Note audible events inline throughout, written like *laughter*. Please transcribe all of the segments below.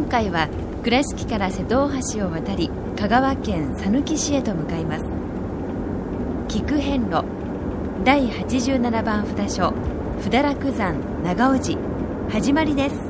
今回は倉敷から瀬戸大橋を渡り香川県讃岐市へと向かいます。菊遍路第87番札所不堕落山長尾寺。始まりです。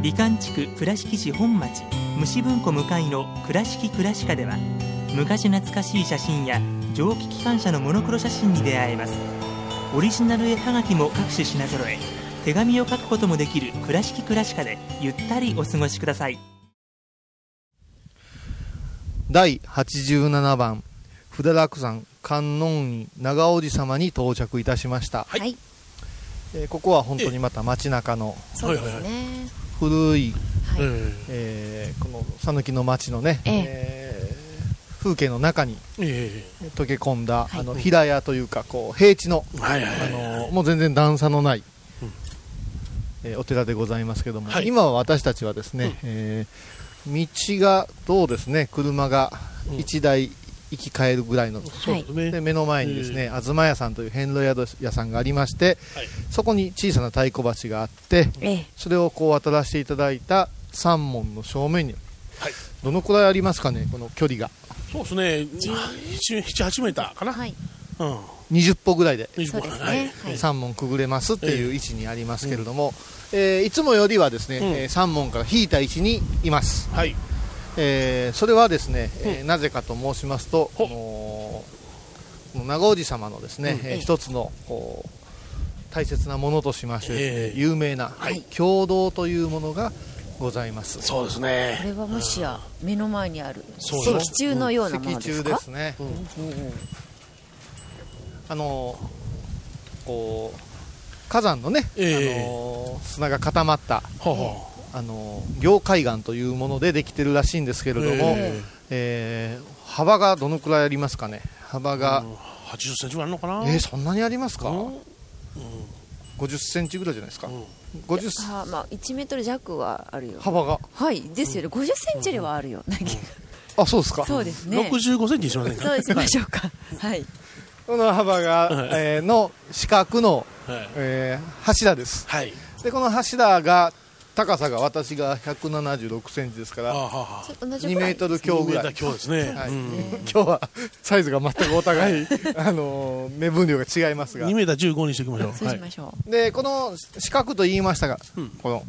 美観地区倉敷市本町虫文庫向かいの「倉敷倉歯科」では昔懐かしい写真や蒸気機関車のモノクロ写真に出会えます。オリジナル絵はがきも各種品揃え手紙を書くこともできる「倉敷倉歯科」でゆったりお過ごしください。第87番不堕落山観音院長尾寺様に到着いたしました、はい。えーここは本当にまた街中のそうですね古い、はい。ええーこの讃岐の町のね、ええ。えー風景の中にええ。溶け込んだ、はい。あの平屋というかこう平地の、えはいはいあはい。のもう全然段差のない、うん。えーお寺でございますけども、はい。今は私たちはですね、えー道がどうですね車が1台行き交えるぐらいの、そうですね、で目の前にですね、東屋さんという遍路宿屋さんがありまして、はい。そこに小さな太鼓鉢があってええ。それをこう渡らせていただいた三門の正面に、はい。どのくらいありますかねこの距離が。そうですね。78メーターかな、はい。うん。20歩ぐらいで20そうですね。はい。はい三門くぐれますっていう位置にありますけれども、えーいつもよりはですね、うん。えー三門から引いた位置にいます、はいえーそれはですね、えーうなぜかと申しますと、ほこのこの長尾寺様のですね、うん。えー一つのこう大切なものとしまして、ええ。有名なはい。共同というものがございます。そうですこねれはもしや目の前にある石柱のようなもの石ですか？柱ですね。あのこう火山のね、ええ。あの砂が固まったあの凝海岩というものでできてるらしいんですけれども、ええ。ー幅がどのくらいありますかね？幅が、うん80センチぐらいあるのかな？えーそんなにありますか、うん。50センチぐらいじゃないですか、うん。50あまあ1メートル弱はあるよ幅が。はいですよね。50センチではあるよな気があそうですか？そうですね。65センチにしませんか？そうしましょうか。*laughs* はい。この幅が、はい。えーの四角の、はい。えー柱です。はい。でこの柱が高さが私が176センチですからああは。あはあ同じ2メートル強ぐらい。2メーター強ですね、はい。うん。今日はサイズが全くお互い、*laughs* あのー目分量が違いますが。2メーター15にしておきましょう。そうしましょでこの四角と言いましたが、うん。この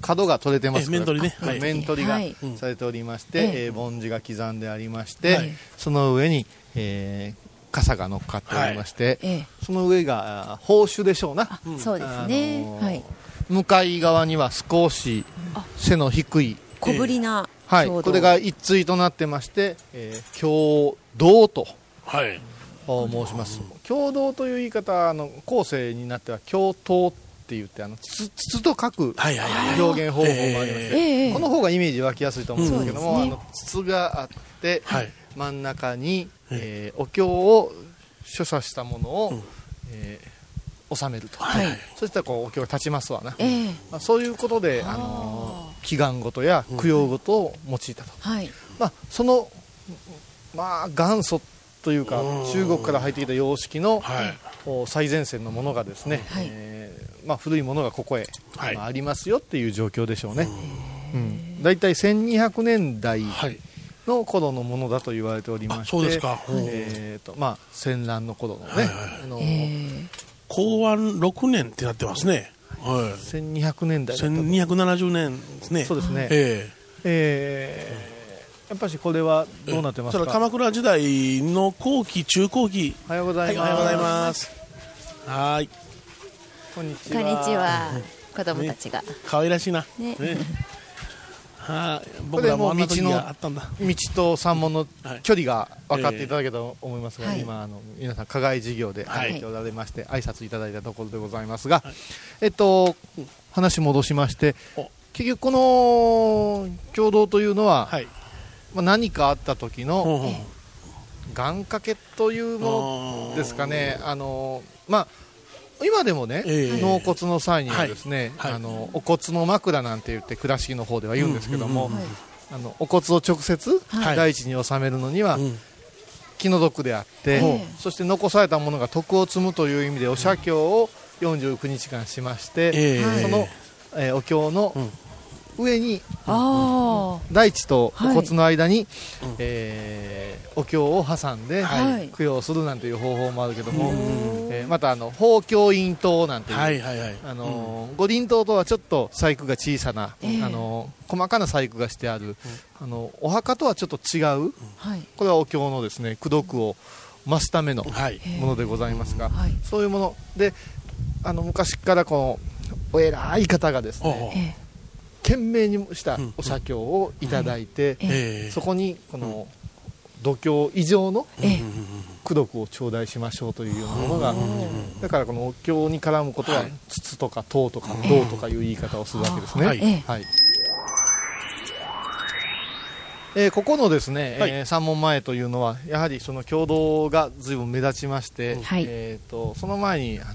角が取れてます面取りね。面取りがはい。されておりまして、ええ。ー梵字が刻んでありまして、はい。その上に、えー傘が乗っかっておりまして、うえその上が宝珠でしょうな、えそうですね。あのーはい。向かい側には少し背の低い、小ぶりなはい、これが一対となってまして、えー共同とはい。申します。共同という言い方あの後世になっては共闘ってって言ってあの筒筒と書くはいはいはい。表現方法がありまして、ええ。この方がイメージ湧きやすいと思うんですけども、うんあの筒があって、はい真ん中に、えーお経を所作したものを、うん。えー収めると、はい。そしたらこうお経が立ちますわな、ええ。まあ、そういうことで、あのー祈願事や供養事を用いたと、はい。まあ、その、まあ、元祖というかうん。中国から入ってきた様式の、最前線のものがですね、はい。えーまあ、古いものがここへ、はい。まあ、ありますよっていう状況でしょうね、うん、大体1200年代はいの頃のものだと言われておりましてあそうですか。う。んえーとまあ、戦乱の頃のね、はいはいあのえ公安6年ってなってますね。はい。1200年代だったと。1270年ですね。そうですね、ええ。ーやっぱしこれはえどうなってますか？それは鎌倉時代の後期中後期。おはようござはいます、はようございます。はい。こんにちこんはにちは。子供たちが。可愛らしいな。ねはい僕らもあんな時があったんだ。道と山門のはい距離が分かっていただけたと思いますが、はい。今あの皆さん課外事業ではい。入っておられまして、挨拶いただいたところでございますが、えっと話戻しましてお。結局この共同というのは、はい。まあ、何かあった時の願掛けというものですかね。あのまあ今でもね、ええ。納骨の際にはですね、はい。はい。あのお骨の枕なんて言って倉敷の方では言うんですけども、うんうんうん。あのお骨を直接はい。大地に納めるのにはうん。気の毒であって、ええそして残されたものが徳を積むという意味でお写経を49日間しまして、ええ。その、えーお経のうん上にあ大地とおはい。骨の間に、うん。えーお経を挟んで、はい。供養するなんていう方法もあるけども、うん。えーまたあの法教院塔なんていう、はいはいはい。あのー五輪塔とはちょっと細工が小さな、ええ。あのー細かな細工がしてある、あのお墓とはちょっと違うこれはお経のですね功徳を増すためのはい。ものでございますが、はい。そういうものであの昔からこのお偉い方がですねえ懸命にしたお写経をいただいて、ええ。そこにこの度胸以上のええ功徳を頂戴しましょうというようなものがだからこのお経に絡むことははい筒とか塔とか銅とかいう言い方をするわけですね。はい。えはい。えーここのですね、はい。えー三門前というのはやはりその共同が随分目立ちまして、はい。えー、とその前にあの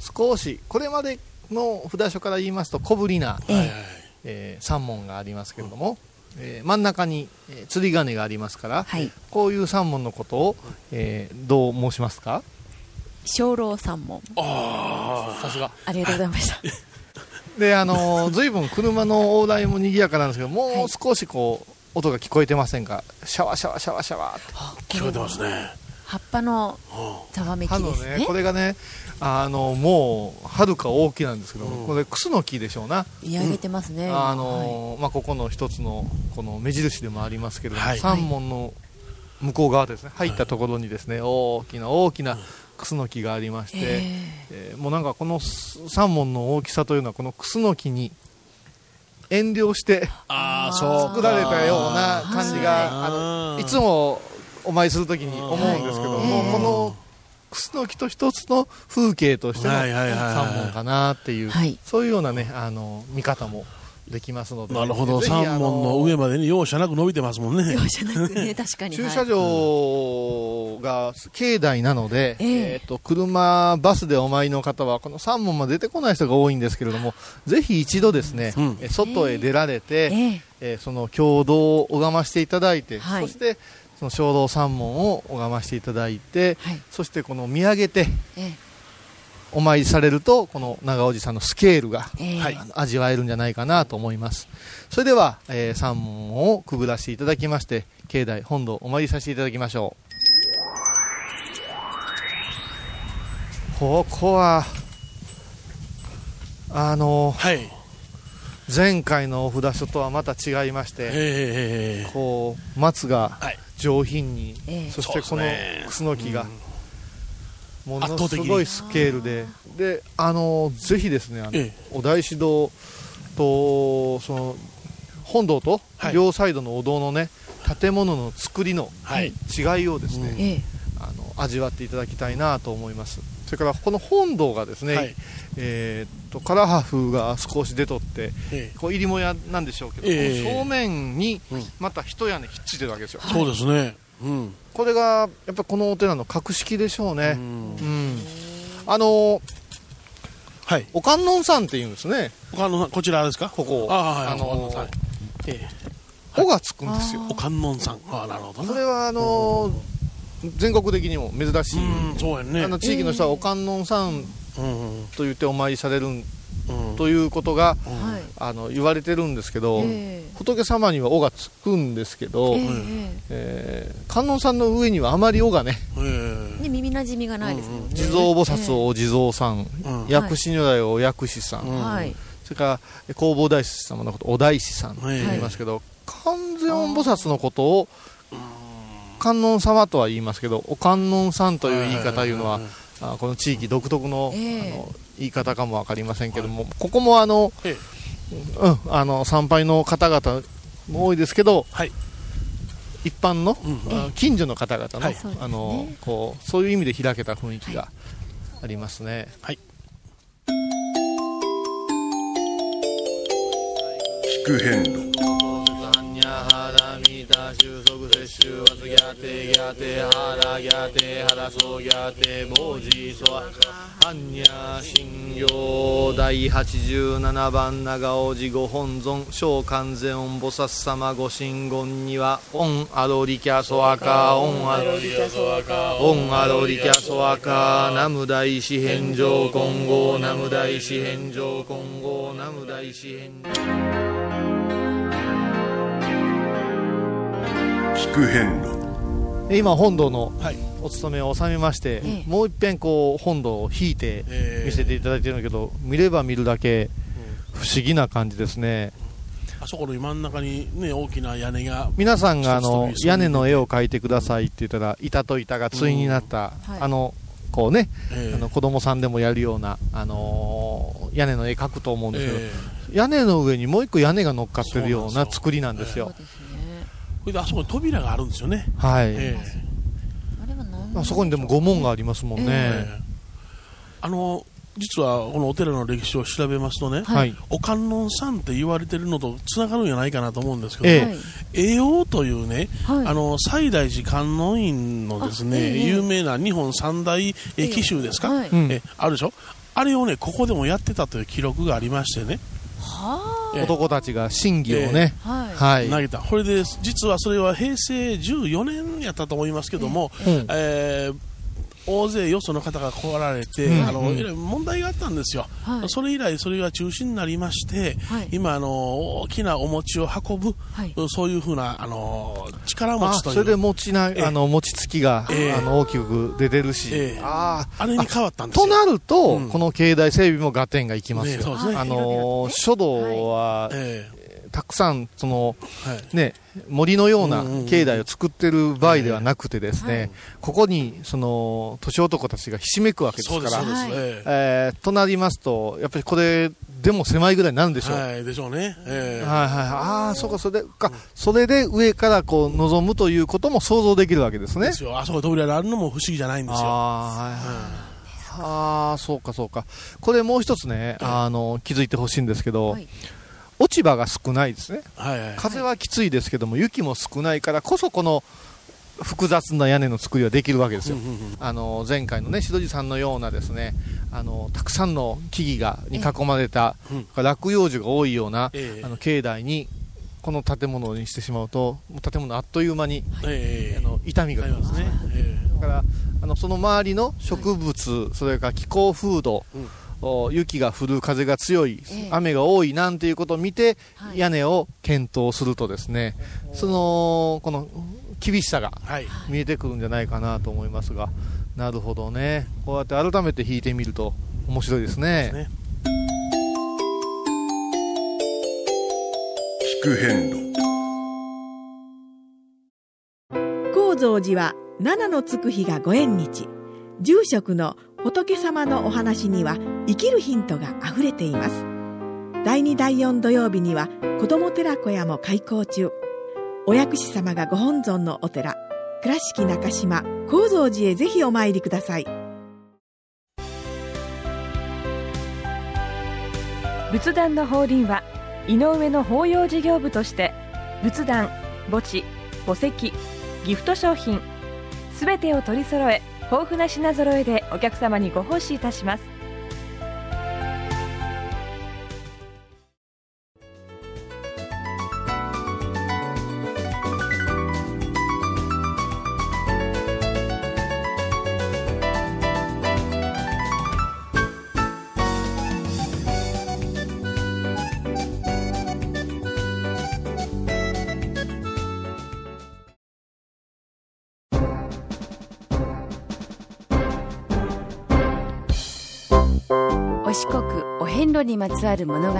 少しこれまでの札所から言いますと小ぶりな、えええー三門がありますけれども、えー真ん中に、えー釣り鐘がありますから、はい。こういう三門のことを、えーどう申しますか？鐘楼三門。さすが。ありがとうございました。*laughs* であのー随分車の往来も賑やかなんですけどもう少しこう音が聞こえてませんか？シャワシャワシャワシャワって聞こえてますね葉っぱのざわめきですね。ねこれがねあのもうはるか大きなんですけど、うん。これクスの木でしょうな、見上げてますね、あのーまあ、ここの一つのこの目印でもありますけれども、はい。三門の向こう側ですね。入ったところにですね、大きな大きなクスの木がありまして、ええ。ーもうなんかこの三門の大きさというのはこのクスの木に遠慮して作られたような感じがあのいつもお参りするときに思うんですけども、はいこのクスの木と一つの風景としてのはいはいはいはい。三門かなっていう、はい。そういうようなねあの見方もできますのでなるほど。ぜひ三門の上までに容赦なく伸びてますもんね。容赦なくね *laughs* 確かに。駐車はい場が境内なので、ええ。えーと車、バスでお参りの方はこの3門まで出てこない人が多いんですけれどもぜひ一度ですね、うん。え外へ出られて、ええ。えーその共同を拝ましていただいて、はい。そしてその衝動三門を拝ましていただいて、はい。そしてこの見上げてえお参りされるとこの長おじさんのスケールが、え味わえるんじゃないかなと思います。それでは、えー三門をくぐらせていただきまして境内本堂お参りさせていただきましょう。ここはあのはい。前回のお札所とはまた違いまして、ええ。こう松がはい上品に、ええ。そしてこのクスノキがうん。ものすごいスケールで。であのぜひですねあの、ええ。お大師堂とその本堂とはい。両サイドのお堂のね建物の作りのはい。違いをですね、ええ。あの味わっていただきたいなと思いますそれからこの本堂がですね、はい。えーっとカラハフが少し出とってえこう入りもやなんでしょうけど、ええ。この正面にうん。また一屋根ひっついてるわけですよ、えそうですね。うん。これがやっぱこのお寺の格式でしょうね、うん。うん。あのーはい。お観音さんっていうんですね。他のこちらですか？ここ。ああはい。あのーお観音さん。ええ「お」がつくんですよ。お観音さん。ああなるほどな。これはあのー全国的にも珍しい、うんそうやね。あの地域の人はお観音さんと言ってお参りされるんうん。ということがあの言われてるんですけど、え仏様には「お」がつくんですけど、えええー観音さんの上にはあまり「お」がね耳なじみがないですね。地蔵菩薩をお地蔵さん、うん。薬師如来をお薬師さん、うん。はい。それから弘法大師様のことお大師さんとはい言いますけど、観世音菩薩のことを観音様とは言いますけどお観音さんという言い方いうのは、あこの地域独特の,、ええ。あの言い方かも分かりませんけども、ここもあの、えうん、あの参拝の方々も多いですけどはい。一般の、うんあ近所の方々の,、あのこうそういう意味で開けた雰囲気がありますね。はい。聞く遍路第87番長王子ご本尊小観世音菩薩様ご神言にはオンアロリキャソアカオンアロリキャソアカオンアロリキャソアカナム大師返上金剛ナム大師返上金剛ナム大師返上聞く遍路。今本堂のはい。お勤めを収めまして、ええ。もう一遍こう本堂を引いてええ。見せていただいてるんだけど、見れば見るだけ不思議な感じですね。あそこの真ん中にね大きな屋根が。皆さんがあの屋根の絵を描いてくださいって言ったら板と板が対になった、うん。はい。あのこうね、ええ。あの子供さんでもやるような、あのー屋根の絵描くと思うんですけど、ええ。屋根の上にもう一個屋根が乗っかってるような作りなんですよれであそこに扉があるんですよね。はい、えあれは何あそこにでも五門がありますもんね、ええ。えあの実はこのお寺の歴史を調べますとね、はい、お観音さんって言われてるのとつながるんじゃないかなと思うんですけど、ええ。王というね、はい。あの西大寺観音院のですね、あええ有名な日本三大え紀州ですか、はい。あるでしょ？あれをねここでもやってたという記録がありましてね、男たちが審議をね、あはい。はい、投げた。これで実はそれは平成14年やったと思いますけども、うん。えー大勢よその方が来られて、うん。あの問題があったんですよ、はい。それ以来それが中止になりまして、はい。今あの大きなお餅を運ぶ、はい。そういうふうなあの力あ持ちという。それで餅な、ええ。あの餅つきが、ええ。あの大きく出てるし、ええ。あああれに変わったんですよ。となると、うん。この境内整備も合点がいきますよ、ねすね。あの書道は、えたくさんその、えはい。ね、森のような境内を作ってる場合ではなくてですね、はい。ここにその年男たちがひしめくわけですからええーとなりますとやっぱりこれでも狭いぐらいになるんでしょう、えはいでしょうね、ええはいはい、ああ、そうか、それでか、それで上からこう望むということも想像できるわけですね。で。すよ。あそこに扉があるのも不思議じゃないんですよ。あーはいはいあーそうかそうか。これもう一つね、あの、気づいてほしいんですけど、はい落ち葉が少ないですね。はいはい風はきついですけども、雪も少ないからこそこの複雑な屋根の作りはできるわけですよ。あの前回のね白地さんのようなですねあのたくさんの木々がに囲まれた、うん。落葉樹が多いような、ええ。あの境内にこの建物にしてしまうと建物あっという間に、ええあの傷みがありますね、えだからあのその周りの植物、それから気候風土、うん。お雪が降る風が強い、ええ。雨が多いなんていうことを見て、はい。屋根を検討するとですねそのこの厳しさが見えてくるんじゃないかなと思いますがなるほどね。こうやって改めて弾いてみると面白いですね。ね聞く遍路。高蔵寺は七のつく日がご縁日。住職の仏様のお話には生きるヒントがあふれています。第2第4土曜日には子ども寺小屋も開校中。お薬師様がご本尊のお寺倉敷中島・高蔵寺へぜひお参りください。仏壇の法輪は井上の法要事業部として仏壇墓地墓石ギフト商品すべてを取り揃え豊富な品揃えでお客様にご奉仕いたします。まつわる物語。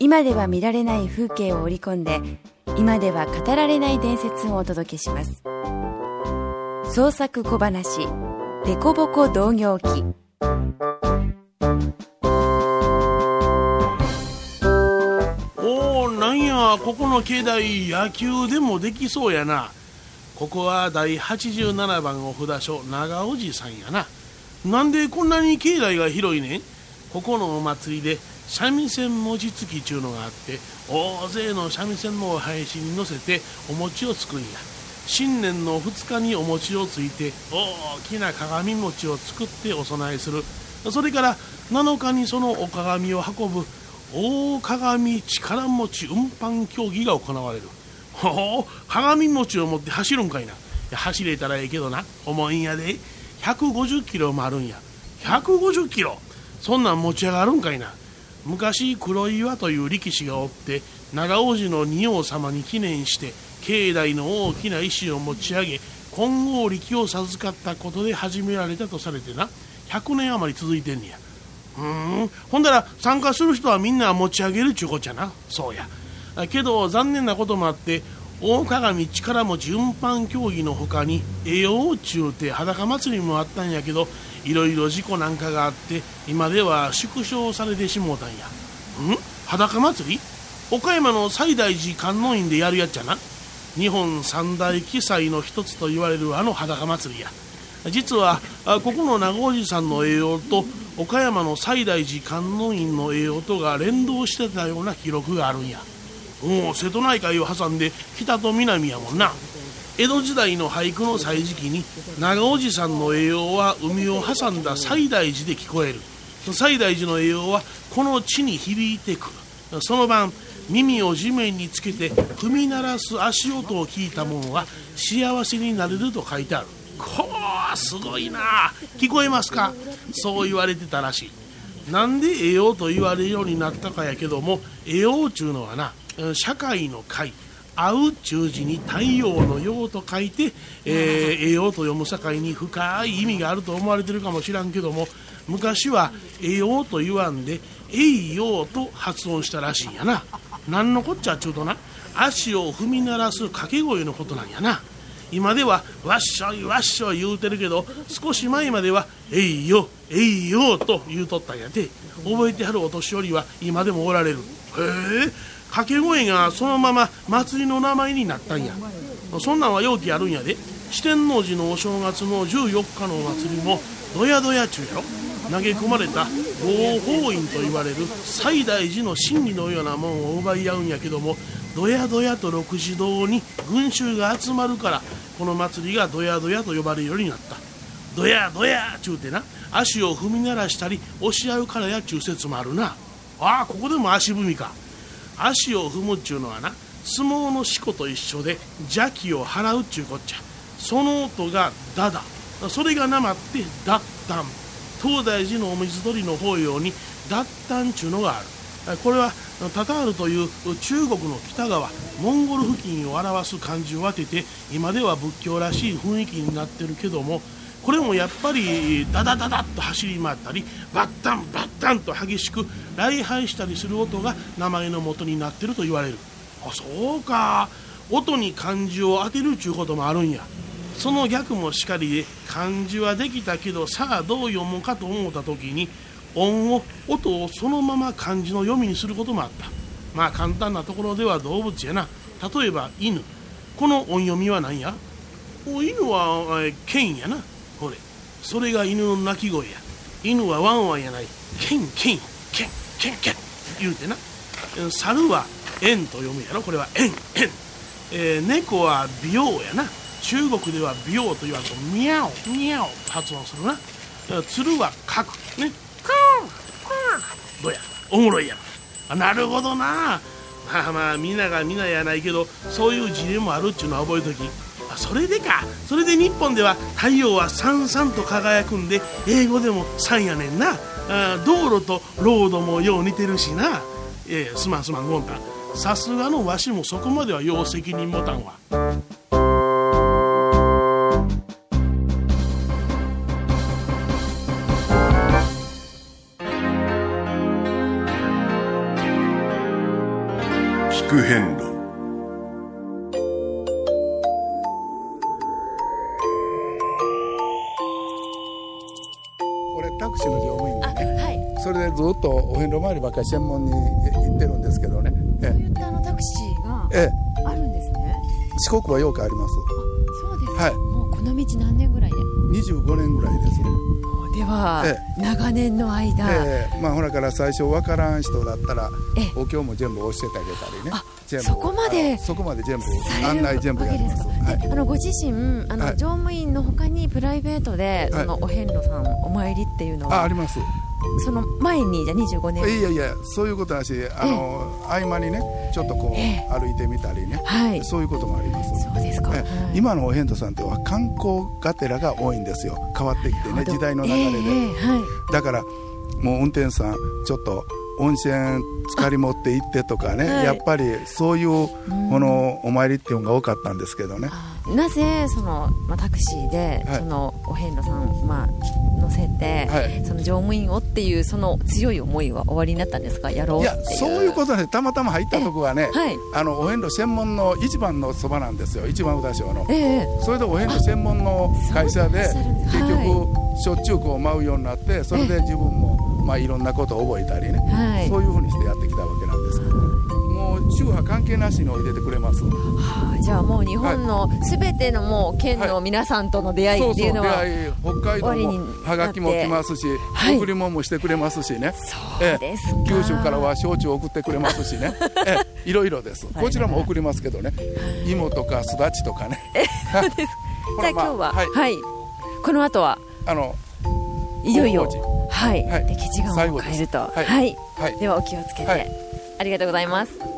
今では見られない風景を織り込んで今では語られない伝説をお届けします。創作小話「デコボコ同業記」おおなんやここの境内野球でもできそうやな。ここは第87番お札所長おじさんやな。なんでこんなに境内が広いねん？ここのお祭りで三味線餅つきちゅうのがあって大勢の三味線のお囃子に乗せてお餅をつくんや。新年の2日にお餅をついて大きな鏡餅を作ってお供えする。それから7日にそのお鏡を運ぶ大鏡力持ち運搬競技が行われる。ほう鏡餅を持って走るんかいな。いや走れたらええけどな。重いんやで。150キロもあるんや。150キロ。そんなん持ち上がるんかいな。昔黒岩という力士がおって長王子の仁王様に記念して境内の大きな石を持ち上げ金剛力を授かったことで始められたとされてな。100年余り続いてんねや。うーん。ほんだら参加する人はみんな持ち上げるちゅうこっちゃな。そうや。けど残念なこともあって大鏡力持ち運搬競技のほかに栄養中って裸祭りもあったんやけどいろいろ事故なんかがあって今では縮小されてしもうたんや。ん？裸祭り？岡山の西大寺観音院でやるやっちゃな。日本三大奇祭の一つと言われるあの裸祭りや。実はあここの長おじさんの栄養と岡山の西大寺観音院の栄養とが連動してたような記録があるんや。もう瀬戸内海を挟んで北と南やもんな。江戸時代の俳句の歳時期に長おじさんの栄養は海を挟んだ西大寺で聞こえる。西大寺の栄養はこの地に響いてくる。その晩耳を地面につけて踏み鳴らす足音を聞いた者は幸せになれると書いてある。こうすごいな。聞こえますか？そう言われてたらしい。なんで栄養と言われるようになったかやけども栄養ちゅうのはな社会の会。会う中字に太陽の陽と書いて、えー、栄養と読む境に深い意味があると思われてるかもしらんけども昔は栄養と言わんで栄養と発音したらしいんやな。何のこっちゃっちゅうとな。足を踏み鳴らす掛け声のことなんやな。今ではわっしょいわっしょい言うてるけど少し前まではえいよえいよと言うとったんやで覚えてはるお年寄りは今でもおられる。へえ掛け声がそのまま祭りの名前になったんや。そんなんは容器あるんやで。四天王寺のお正月の14日の祭りもどやどやちゅうやろ。投げ込まれた合法院と言われる西大寺の真理のようなもんを奪い合うんやけどもどやどやと六時堂に群衆が集まるからこの祭りがどやどやと呼ばれるようになった。どやどやちゅうてな足を踏み鳴らしたり押し合うからやちゅう説もあるな。ああここでも足踏みか。足を踏むっちゅうのはな相撲のしこと一緒で邪気を払うっちゅうこっちゃ。その音がダだ。それがなまってダッタン東大寺のお水鳥の法要にダッタンちゅうのがある。これはタタールという中国の北側モンゴル付近を表す漢字を当てて今では仏教らしい雰囲気になってるけどもこれもやっぱりダダダダッと走り回ったりバッタンバッタンと激しく礼拝したりする音が名前の元になってると言われる。あそうか。音に漢字を当てるちゅうこともあるんや。その逆もしかりで漢字はできたけどさあどう読むかと思った時に音を音をそのまま漢字の読みにすることもあった。まあ簡単なところでは動物やな。例えば犬。この音読みは何や？お犬はえケンやな。ほれ。それが犬の鳴き声や。犬はワンワンやない。ケンケン。ケンケン。ケン言うてな。猿はエンと読むやろ。これはエンエン、えー猫は美容やな。中国では美容と言わんとミャオ。ミャオ。発音するな。鶴はカクね。クークーどうや。おもろいやろ。あなるほどな。まあまあみながみなやないけどそういう事例もあるっちゅうのは覚えとき。それでか。それで日本では太陽はさんさんと輝くんで英語でも「さん」やねんな。あ道路とロードもよう似てるしな。ええすまんすまんゴンタさすがのわしもそこまではよう責任持たんわ。ばっかり専門に行ってるんですけどね。えそういったあのタクシーがええ。あるんですね。四国はよくあります。そうですか、はい。もうこの道何年ぐらいで？25年ぐらいです。では、え長年の間、ええ。まあほらから最初分からん人だったらええ。お経も全部教えてあげたりね。あ全部。そこまでそこまで全部案内全部やります。あのご自身あの、はい。乗務員のほかにプライベートで、はい。そのお遍路さんお参りっていうのは？あありますその前にじゃあ25年。いやいやそういうことだしあの合間にねちょっとこうええ。歩いてみたりね。はい。そういうこともあります。そうですか、今のお遍路さんっては観光がてらが多いんですよ。変わってきてね時代の流れで、はい。だからもう運転手さんちょっと温泉浸かり持って行ってとかね、はい。やっぱりそういうこのお参りっていうのが多かったんですけどねなぜその、まあ、タクシーで、はい。そのお遍路さん、まあ、乗せて、はい。その乗務員をっていうその強い思いは終わりになったんですか？やろういっていう。やそういうことでたまたま入ったとこはね、はい。あのお遍路専門の一番のそばなんですよ。一番宇田省の。ええ。それでお遍路専門の会社で結はい。局しょっちゅうこう舞うようになってそれで自分もまあいろんなことを覚えたりね、はい。そういうふうにしてやってきたわけ宗派関係なしにおいでてくれます。はあじゃあもう日本のすべてのもう県の皆さんとの出会いっていうのは、そうそう出会い北海道もはがきも来ますし、はい贈り物もしてくれますしね。そうですか。九州からは焼酎を送ってくれますしね。*laughs* ええいろいろです。こちらも送りますけどね。芋とかすだちとかね。そうですほらじゃあ今日は、まあははい。い、この後はあのいよいよはい、はい。歴史がを最後です。変えると。はい。はい、はい。ではお気をつけて、はい。ありがとうございます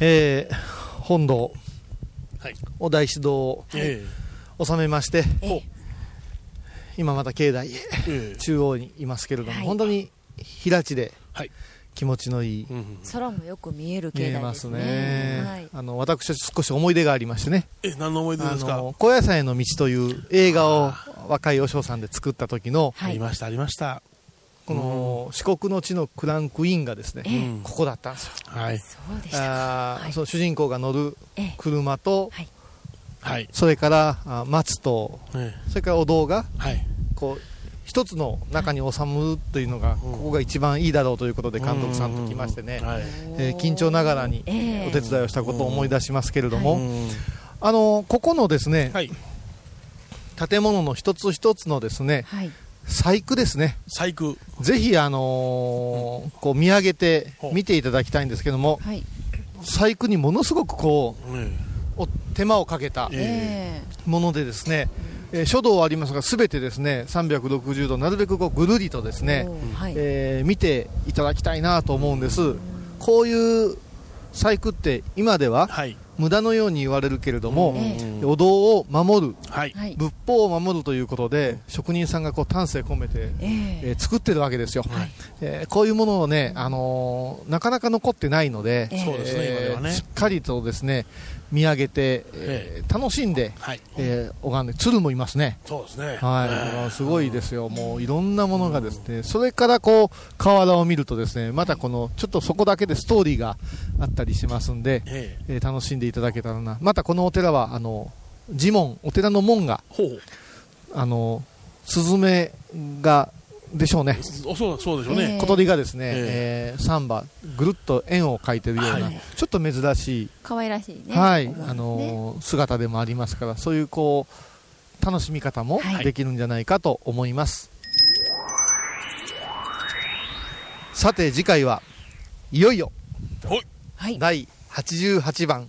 えー本堂はい。お大師堂をえ収めまして、ええ。今また境内へええ。え中央にいますけれども、はい。本当に平地ではい。気持ちのいい、うんうん空もよく見える境見えま内ですすね。ね、はい、あの私は少し思い出がありましてね。え何の思い出あですか？の高野山への道という映画を若い和尚さんで作った時のありましたありました。この四国の地のクランクインがですね、ええ。ここだったんですよ。はい。そうでしたか。はい。あーその主人公が乗るええ。車と、はい。はい。それからあ松とえそれからお堂がえはい。こう一つの中に収むというのが、ここが一番いいだろうということで監督さんと来ましてね、はい。えー緊張ながらにええ。お手伝いをしたことを思い出しますけれども、うん。あのここのですね、はい。建物の一つ一つのですね、はい細工ですね。細工。ぜひ、あのーこう見上げて見ていただきたいんですけども、はい。細工にものすごくこう、ねお手間をかけたえものでですね、えー書道はありますが、すべてですね、360度、なるべくこうぐるりとですね、ーはい。えー見ていただきたいなと思うんです。こういう細工って今でははい無駄のように言われるけれども、えお堂を守る、仏法を守るということで、職人さんがこう丹精込めて、ええ。ー作ってるわけですよ、はい。えーこういうものをね、あのーなかなか残ってないので、しっかりとですね見上げて、えー楽しんで、はい。えー拝んで鶴もいますね。そうですね。はい、すごいですよ、もういろんなものがですね、それからこう河原を見るとですね、またこのちょっとそこだけでストーリーがあったりしますんで、ええ。ー楽しんでいただけたらな、またこのお寺はあの寺門、お寺の門があのスズメがでしょうね。おそうそうでしょうね、ええ小鳥がですね、ええーサンバぐるっと円を描いてるような、はいちょっと珍しい、可愛らしいねはいあのー姿でもありますからそういうこう楽しみ方もはい。できるんじゃないかと思います、さて次回はいよいよほい。はい。第88番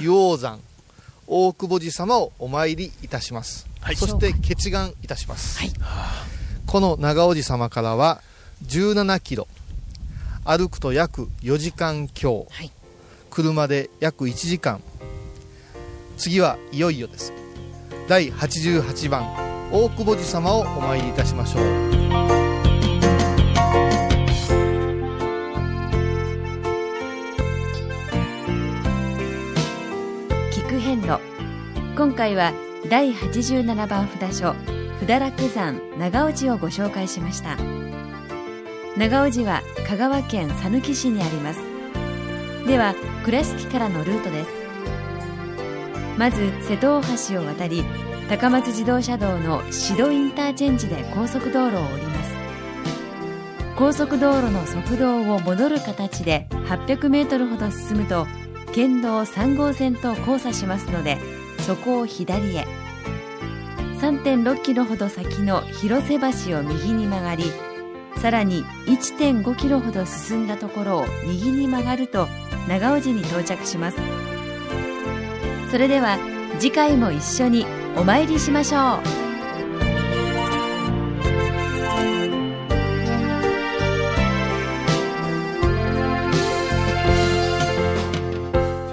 硫黄山大久保寺様をお参りいたします、はい。そして結願いたします、はいこの長尾寺様からは17キロ。歩くと約4時間強、はい。車で約1時間。次はいよいよです。第88番。大久保寺様をお参りいたしましょう。菊遍路。今回は第87番札所札楽山長尾寺をご紹介しました。長尾寺は香川県さぬき市にあります。では倉敷からのルートです。まず瀬戸大橋を渡り高松自動車道の指導インターチェンジで高速道路を降ります。高速道路の側道を戻る形で800メートルほど進むと県道3号線と交差しますのでそこを左へ。3.6キロほど先の広瀬橋を右に曲がりさらに1.5キロほど進んだところを右に曲がると長尾寺に到着します。それでは次回も一緒にお参りしましょう。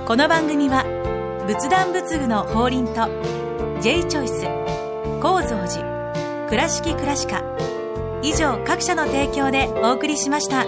この番組は仏壇仏具の法輪と J チョイス。高蔵寺倉敷倉歯科以上各社の提供でお送りしました。